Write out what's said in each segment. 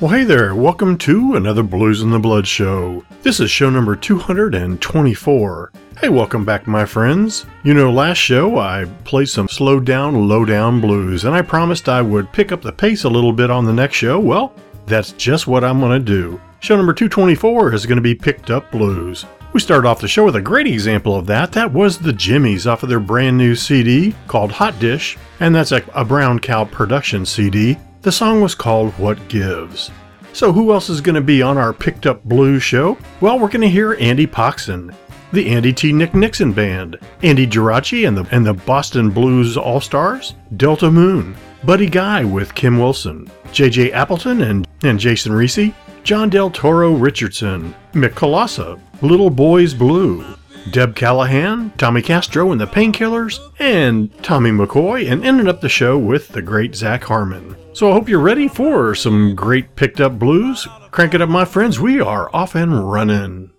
Well, hey there. Welcome to another Blues in the Blood show. This is show number 224. Hey, welcome back, my friends. You know, last show I played some slow down, low down blues, and I promised I would pick up the pace a little bit on the next show. Well, that's just what I'm going to do. Show number 224 is going to be picked up blues. We started off the show with a great example of that. That was the Jimmys off of their brand new CD called Hot Dish, and that's a, a Brown Cow production CD. The song was called What Gives. So, who else is going to be on our Picked Up Blues show? Well, we're going to hear Andy Poxon, the Andy T. Nick Nixon Band, Andy Geraci and the, and the Boston Blues All Stars, Delta Moon, Buddy Guy with Kim Wilson, J.J. Appleton and, and Jason Ricci, Jonn Del Toro Richardson, Mick Kolassa, Little Boys Blue, Deb Callahan, Tommy Castro and the Painkillers, and Tommy McCoy, and ended up the show with the great Zac Harmon. So I hope you're ready for some great picked up blues. Crank it up, my friends. We are off and running.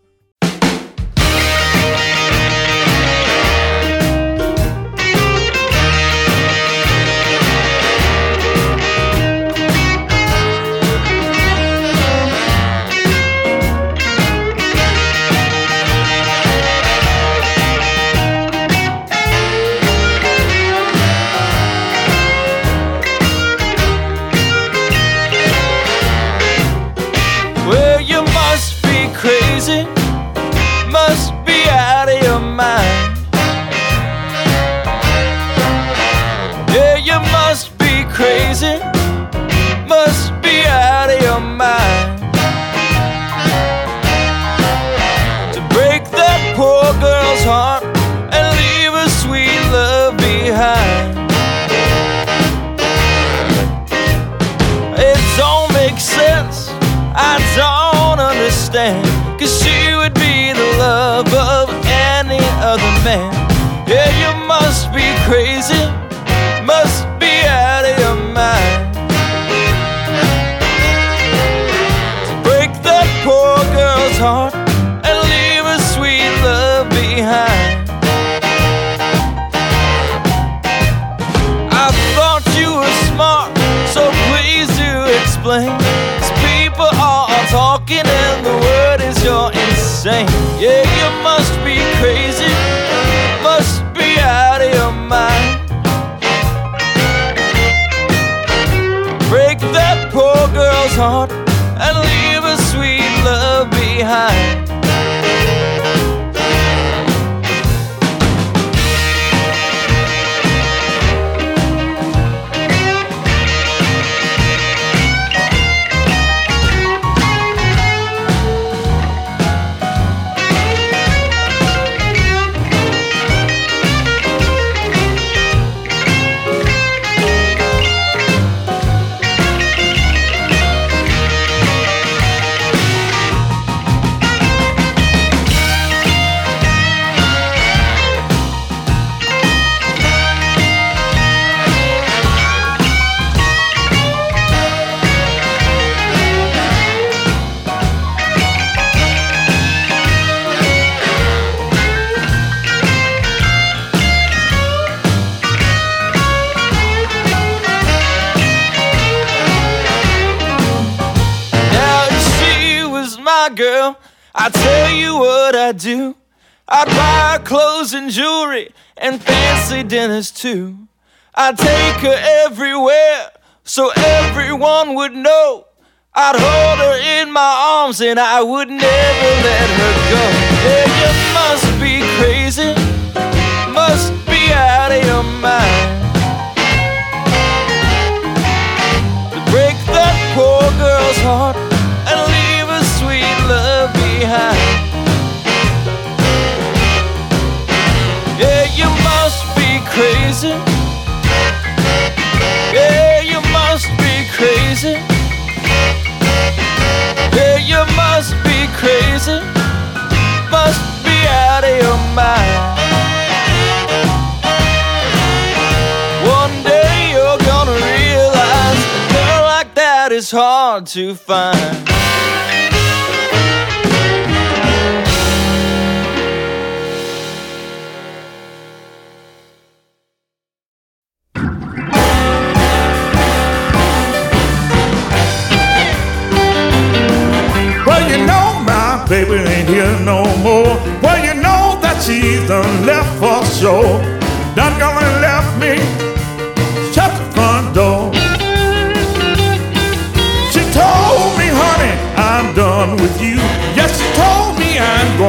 Dinners too. I'd take her everywhere so everyone would know. I'd hold her in my arms and I would never let her go. Yeah, you must be hard to find. Well, you know my baby ain't here no more. Well, you know that she's done left for sure. Done gone.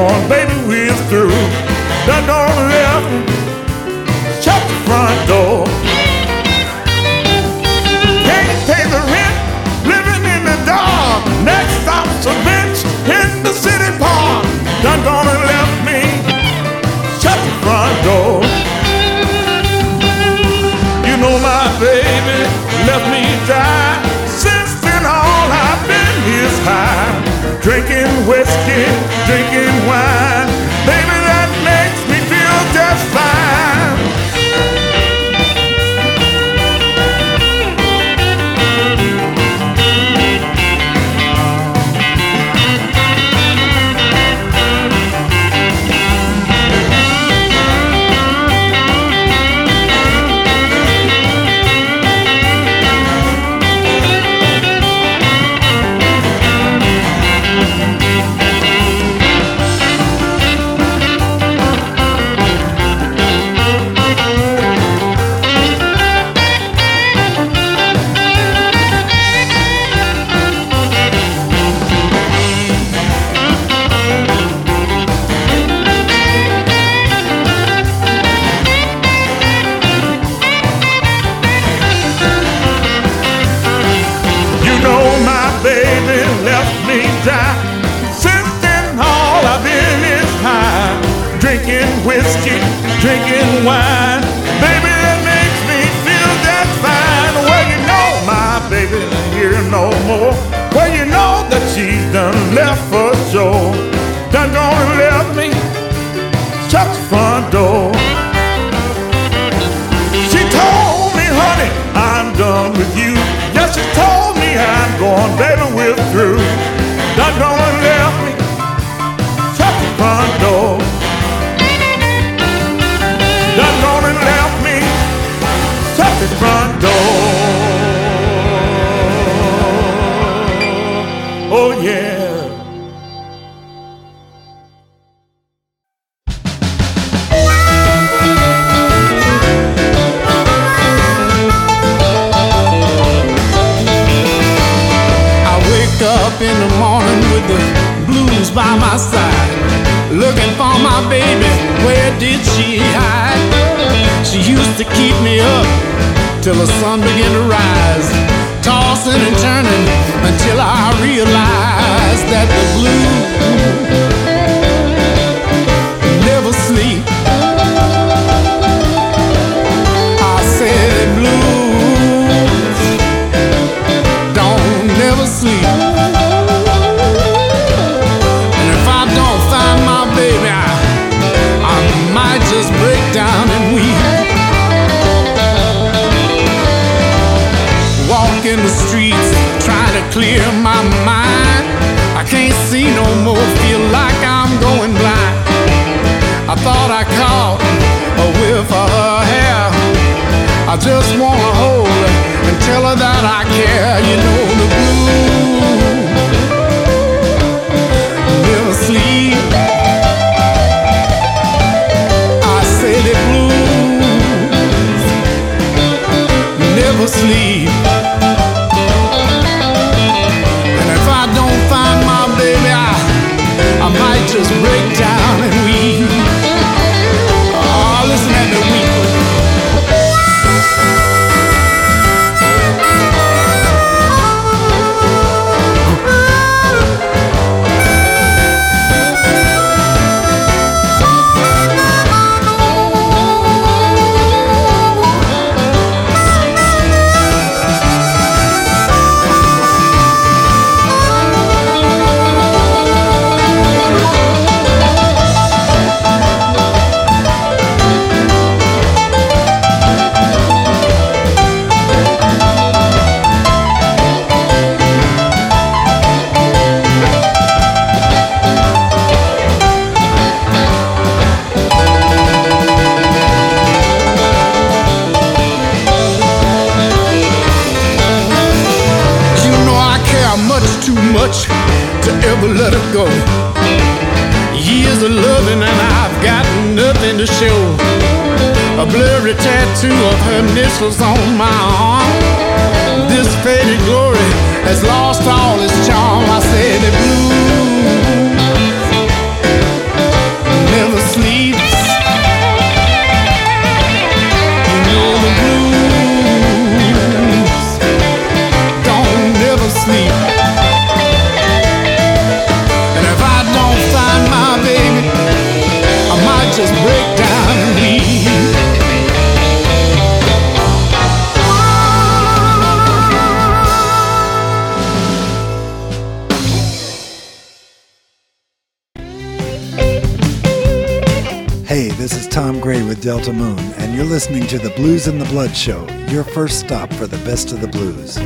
I'm baby, we're through. Done gone and left. Shut the front door. Can't pay the rent, living in the dark. Next stop's a bench in the city park. Done gone and left me. Shut the front door. You know my baby left me dry. Since then all I've been is high. Drinking whiskey, drinking wake up in the morning with the blues by my side. Looking for my baby, where did she hide? She used to keep me up till the sun began to rise. Tossing and turning until I realized that the blues clear my mind. I can't see no more, feel like I'm going blind. I thought I caught a whiff of her hair. I just wanna hold her and tell her that I care. You know the Delta Moon, and you're listening to the Blues in the Blood Show, your first stop for the best of the blues.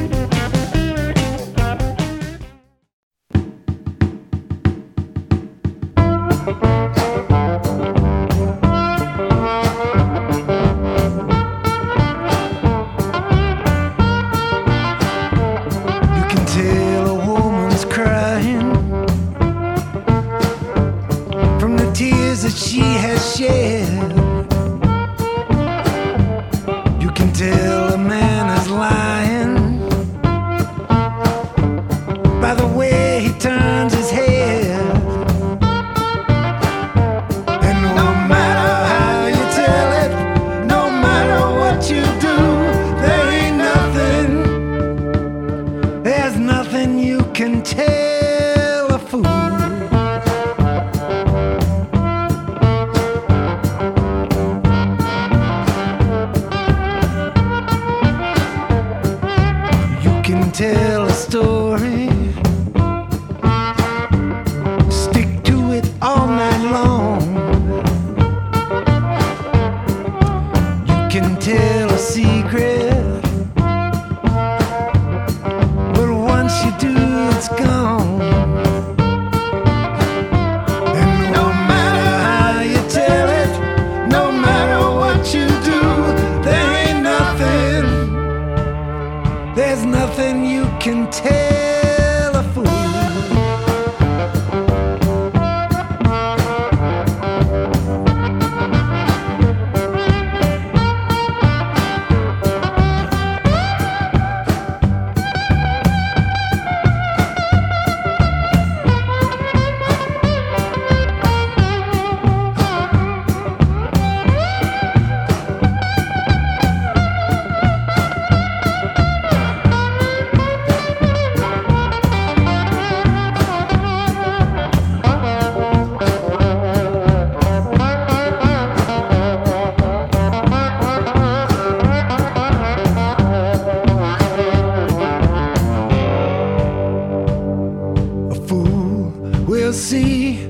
See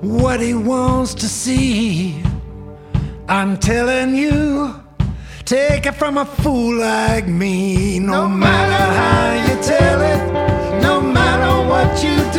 what he wants to see. I'm telling you, take it from a fool like me. No matter how you tell it, no matter what you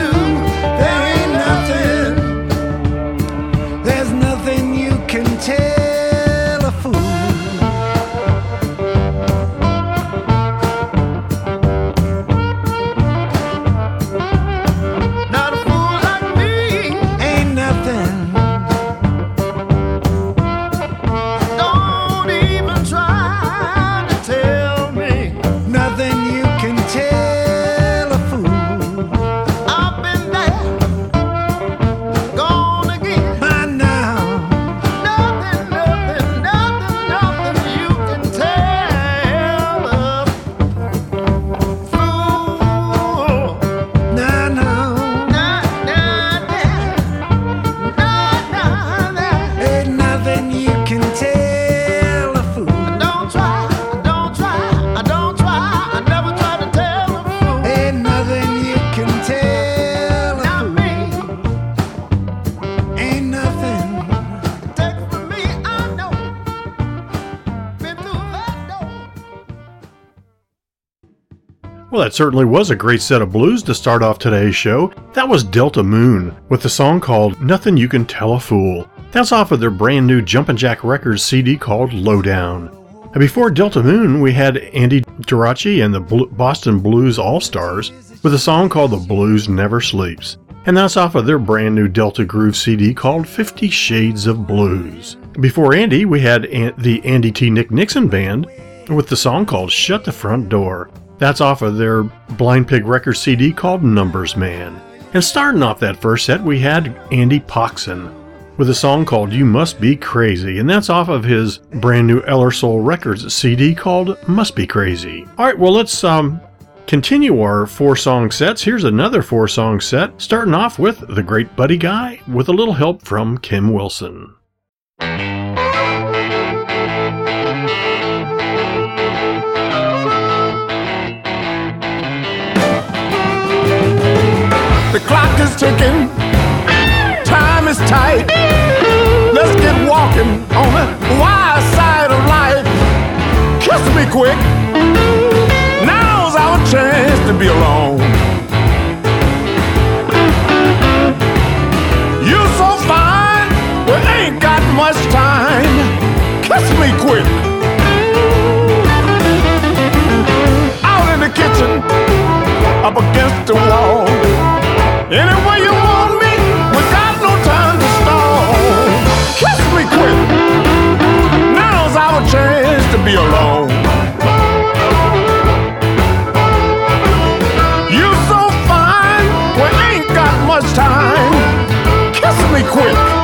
certainly was a great set of blues to start off today's show. That was Delta Moon with the song called Nothing You Can Tell a Fool. That's off of their brand new Jumpin' Jack Records CD called Lowdown. And before Delta Moon, we had Andy Geraci and the Boston Blues All Stars with a song called The Blues Never Sleeps. And that's off of their brand new Delta Groove CD called Fifty Shades of Blues. Before Andy, we had the Andy T. Nick Nixon Band with the song called Shut the Front Door. That's off of their Blind Pig Records CD called Numbers Man. And starting off that first set, we had Andy Poxon with a song called You Must Be Crazy, and that's off of his brand new EllerSoul Records CD called Must Be Crazy. All right, well, let's um, continue our four song sets. Here's another four song set, starting off with The Great Buddy Guy with a little help from Kim Wilson. The clock is ticking, time is tight. Let's get walking on the wide side of life. Kiss me quick now's our chance to be alone. You're so fine, we ain't got much time. Kiss me quick. Out in the kitchen, up against the wall. Anywhere you want me, we got no time to stall. Kiss me quick. Now's our chance to be alone. You so fine, we ain't got much time. Kiss me quick.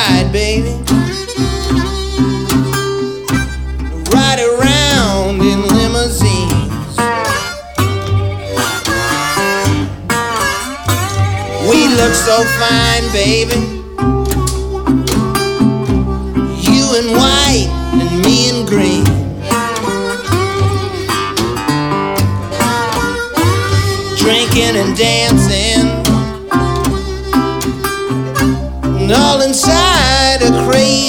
ride, baby. Ride around in limousines. We look so fine, baby. You in white and me in green. Drinking and dancing. And all in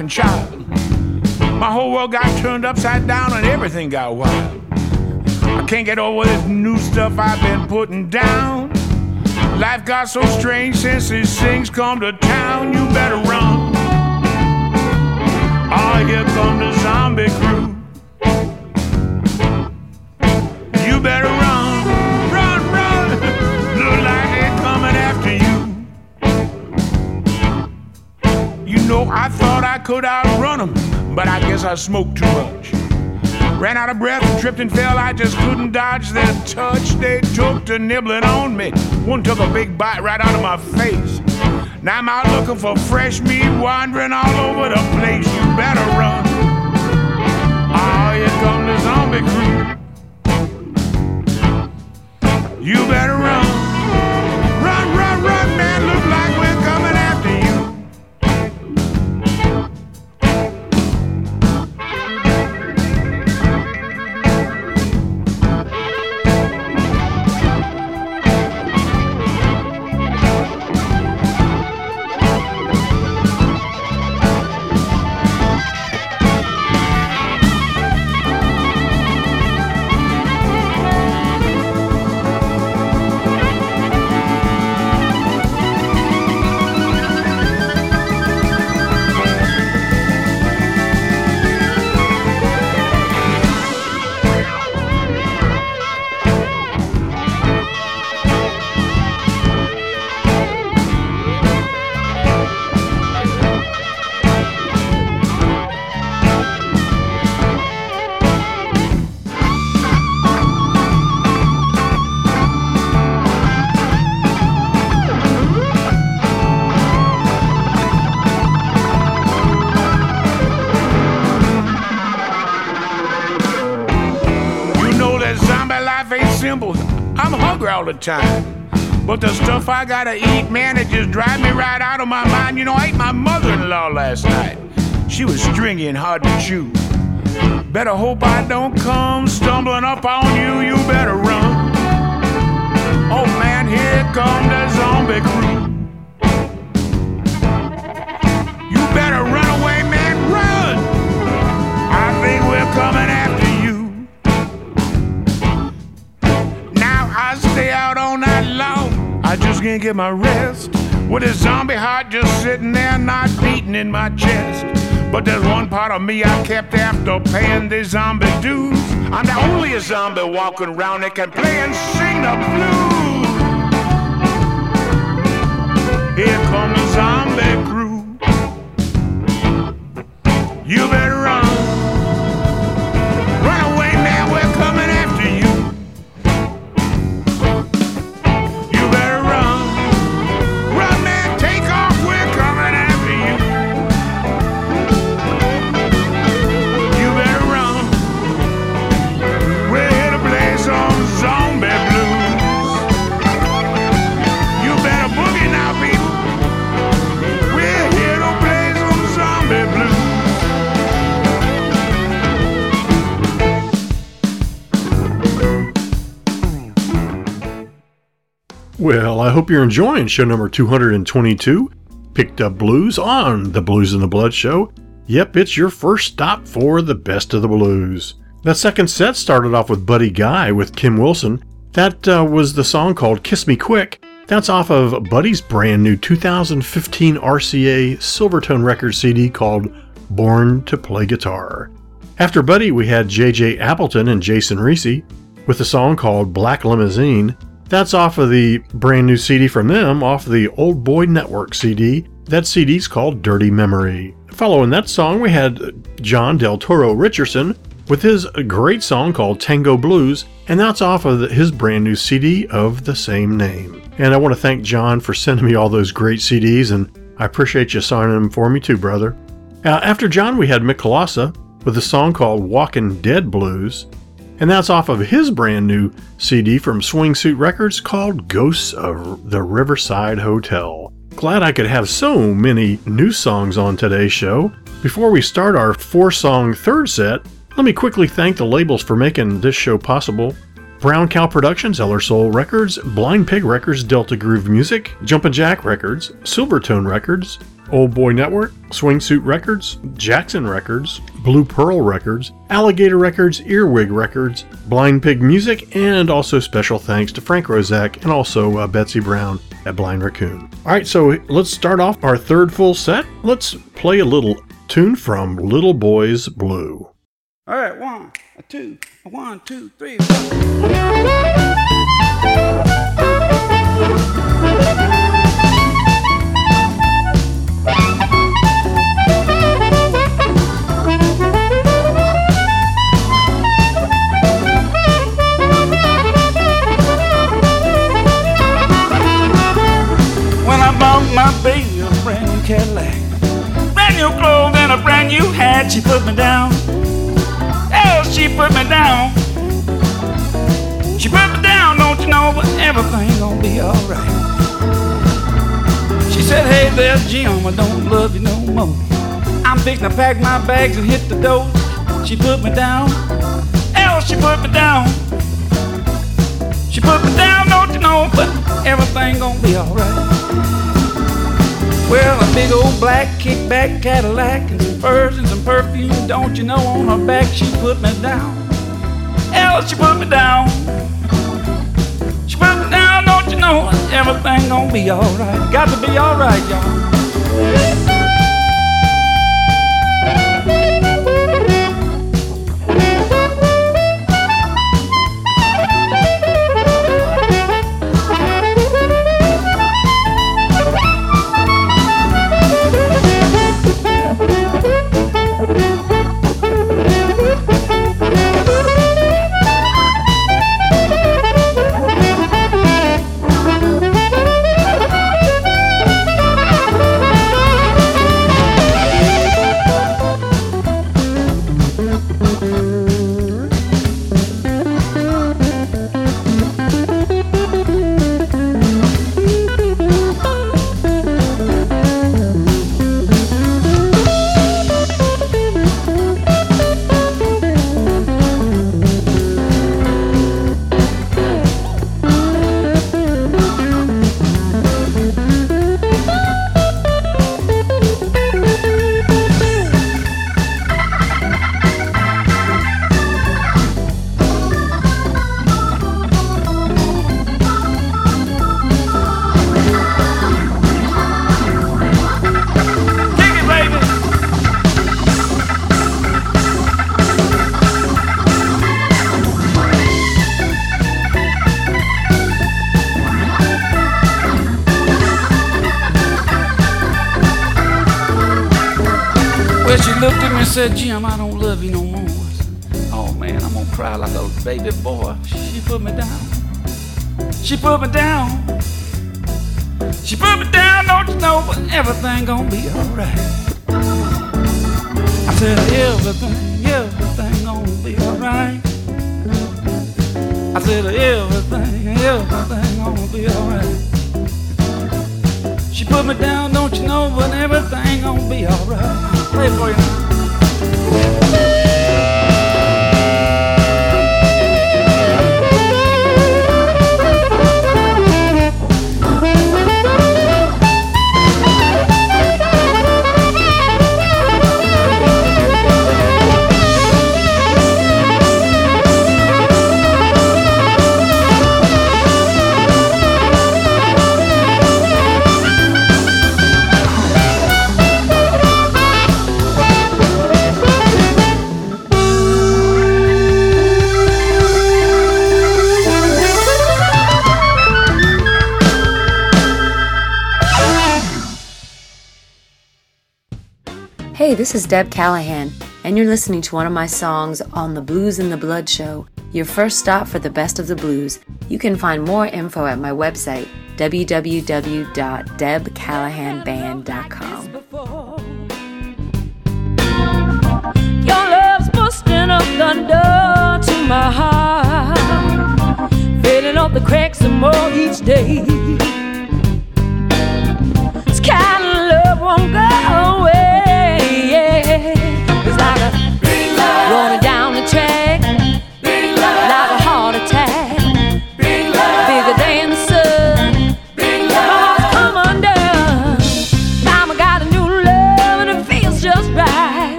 and child. My whole world got turned upside down and everything got wild. I can't get over this new stuff I've been putting down. Life got so strange since these things come to town. You better run. Oh, here come the zombie crew. Could outrun them, but I guess I smoked too much. Ran out of breath, tripped and fell. I just couldn't dodge their touch. They took to nibbling on me. One took a big bite right out of my face. Now I'm out looking for fresh meat, wandering all over the place. You better run. Oh, here come the zombie crew. You better run. Run, all the time. But the stuff I gotta eat, man, it just drive me right out of my mind. You know, I ate my mother-in-law last night. She was stringy and hard to chew. Better hope I don't come stumbling up on you. You better run. Oh man, here come the zombie crew. Just can't get my rest. With a zombie heart just sitting there, not beating in my chest. But there's one part of me I kept after paying the zombie dues. I'm the only zombie walking around that can play and sing the blues. Here come the zombie crew. You better I hope you're enjoying show number 222, Picked Up Blues on the Blues in the Blood show. Yep, it's your first stop for the best of the blues. That second set started off with Buddy Guy with Kim Wilson. That uh, was the song called Kiss Me Quick. That's off of Buddy's brand new 2015 RCA Silvertone record CD called Born to Play Guitar. After Buddy, we had JJ Appleton and Jason Ricci with a song called Black Limousine. That's off of the brand new CD from them, off the Old Boy Network CD. That CD's called Dirty Memory. Following that song, we had Jonn Del Toro Richardson with his great song called Tengo Blues, and that's off of the- his brand new CD of the same name. And I want to thank Jonn for sending me all those great CDs, and I appreciate you signing them for me too, brother. Uh, after Jonn, we had Mick Kolassa with a song called Walking Dead Blues, and that's off of his brand new CD from Swing Suit Records called Ghosts of the Riverside Hotel. Glad I could have so many new songs on today's show. Before we start our four song third set, let me quickly thank the labels for making this show possible. Brown Cow Productions, EllerSoul Records, Blind Pig Records, Delta Groove Music, Jumpin' Jack Records, Silvertone Records, Old Boy Network, Swing Suit Records, Jaxon Records, Blue Pearl Records, Alligator Records, Earwig Records, Blind Pig Music, and also special thanks to Frank Roszak and also uh, Betsy Brown at Blind Raccoon. All right, so let's start off our third full set. Let's play a little tune from Little Boys Blue. All right, one, two, one, two, three. When my baby a brand new Cadillac, brand new clothes and a brand new hat, she put me down. Oh, she put me down. She put me down, don't you know, but everything gonna be alright. She said, hey there, Jim, I don't love you no more. I'm fixing to pack my bags and hit the door. She put me down. Oh, she put me down. She put me down, don't you know, but everything gonna be alright. Well, a big old black kickback Cadillac and some furs and some perfume, don't you know, on her back she put me down. Hell, she put me down. She put me down, don't you know, everything gonna be alright. Got to be alright, y'all. Cry like a baby boy. She put me down. She put me down. She put me down, don't you know, but everything gonna be alright. I said, everything, everything gonna be alright. I said, everything, everything gonna be alright. She put me down, don't you know, but everything gonna be alright. Play for you Hey, this is Deb Callahan, and you're listening to one of my songs on the Blues in the Blood Show, your first stop for the best of the blues. You can find more info at my website, www.debcallahanband.com. Your love's busting up thunder to my heart, filling up the cracks some more each day.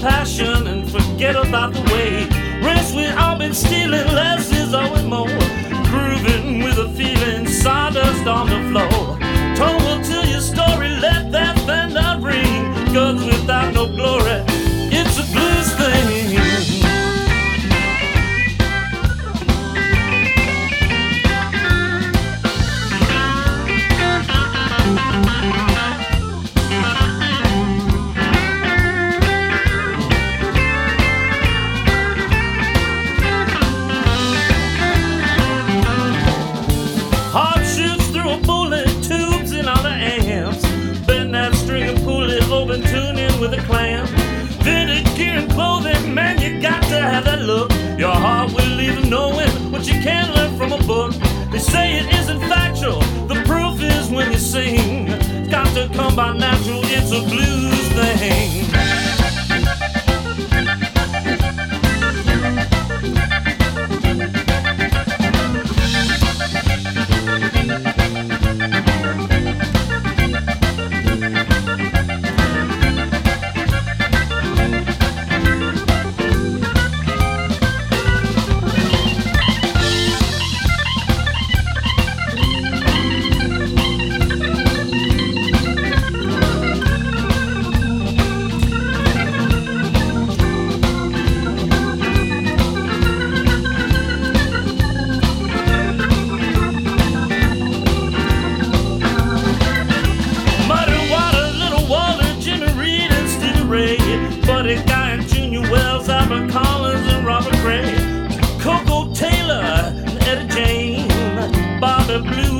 Passion and forget about the way. Rest we all been stealing, less come by natural, it's a blues Blue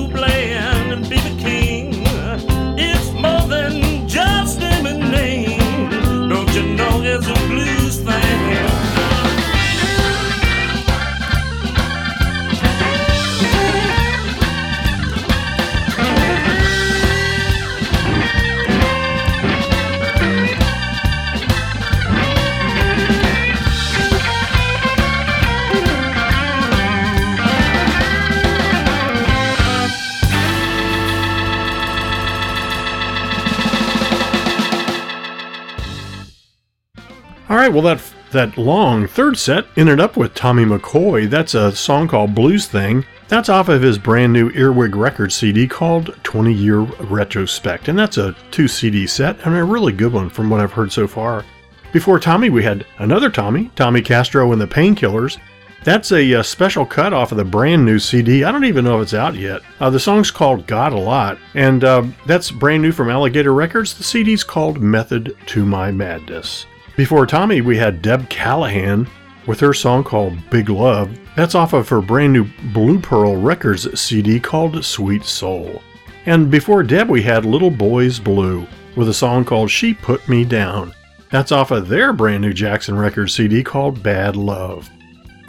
right, well that that long third set ended up with Tommy McCoy. That's a song called Blues Thing. That's off of his brand new Earwig Records CD called 20 Year Retrospect, and that's a two CD set and a really good one from what I've heard so far. Before Tommy, we had another Tommy, Tommy Castro and the Painkillers. That's a, uh special cut off of the brand new CD. I don't even know if it's out yet. Uh, the song's called Got A Lot, and uh, that's brand new from Alligator Records. The CD's called Method to My Madness. Before Tommy, we had Deb Callahan with her song called Big Love. That's off of her brand new Blue Pearl Records CD called Sweet Soul. And before Deb, we had Little Boys Blue with a song called She Put Me Down. That's off of their brand new Jaxon Records CD called Bad Love.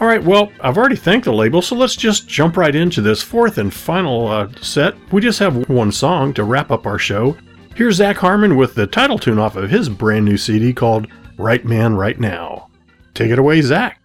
All right, well, I've already thanked the label, so let's just jump right into this fourth and final uh, set. We just have one song to wrap up our show. Here's Zac Harmon with the title tune off of his brand new CD called Right Man Right Now. Take it away, Zac.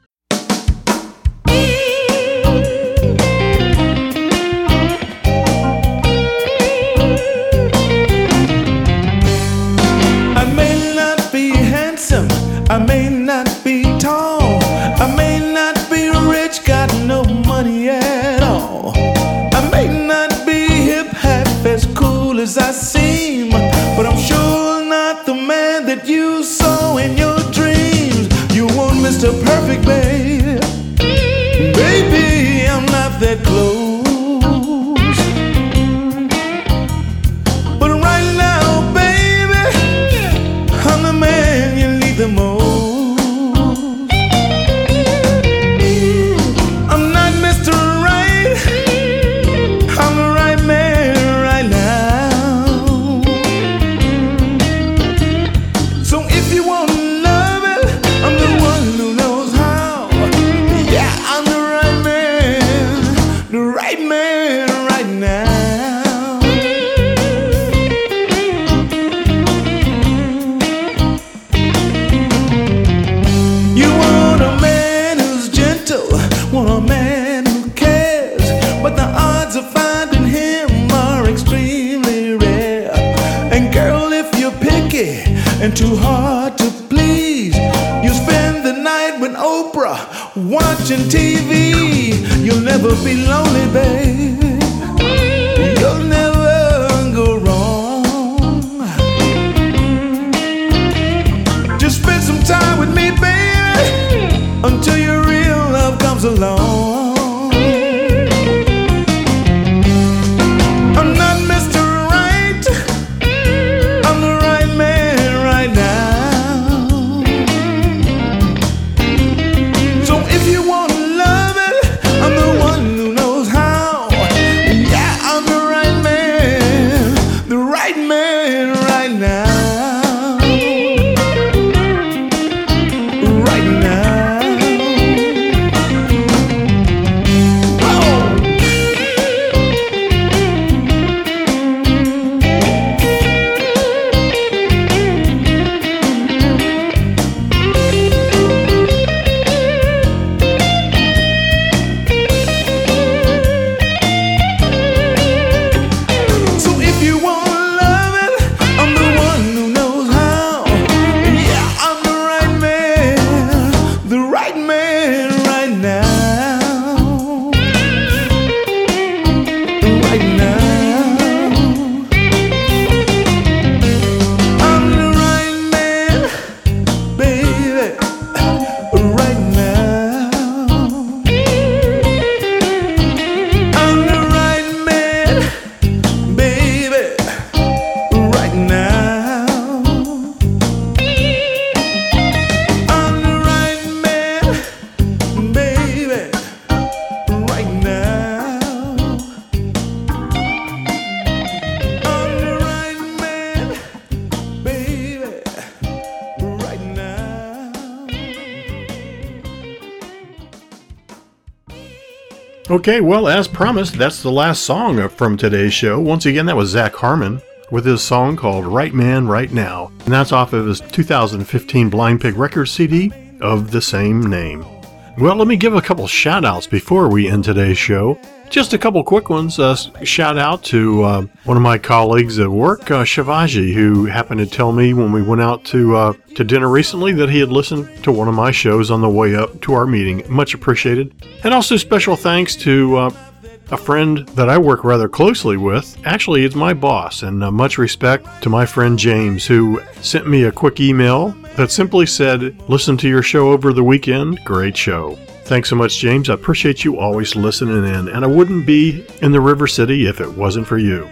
Watching TV. You'll never be lonely, baby. Okay, well, as promised, that's the last song from today's show. Once again, that was Zac Harmon with his song called Right Man Right Now, and that's off of his 2015 Blind Pig Records CD of the same name. Well, let me give a couple shout outs before we end today's show. Just a couple quick ones. Uh, shout out to uh, one of my colleagues at work, uh, Shivaji, who happened to tell me when we went out to uh, to dinner recently that he had listened to one of my shows on the way up to our meeting. Much appreciated. And also special thanks to uh, a friend that I work rather closely with. Actually, it's my boss, and uh, much respect to my friend James, who sent me a quick email that simply said, Listen to your show over the weekend. Great show. Thanks so much, James. I appreciate you always listening in, and I wouldn't be in the River City if it wasn't for you.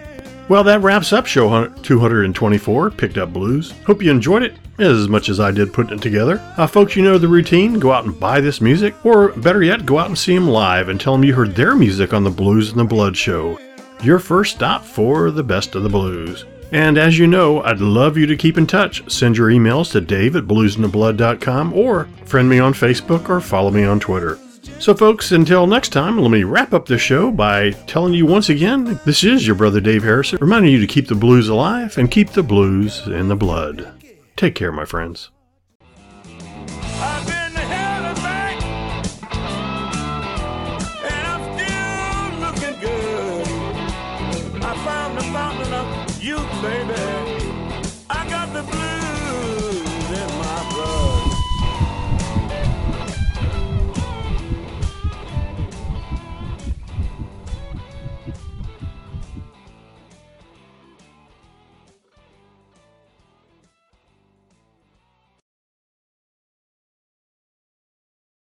Well, that wraps up show 224, Picked Up Blues. Hope you enjoyed it as much as I did putting it together. Uh, folks, you know the routine. Go out and buy this music, or better yet, go out and see them live and tell them you heard their music on the Blues and the Blood show. Your first stop for the best of the blues. And as you know, I'd love you to keep in touch. Send your emails to dave at bluesandtheblood.com or friend me on Facebook or follow me on Twitter. So, folks, until next time, let me wrap up the show by telling you once again this is your brother Dave Harrison, reminding you to keep the blues alive and keep the blues in the blood. Take care, my friends.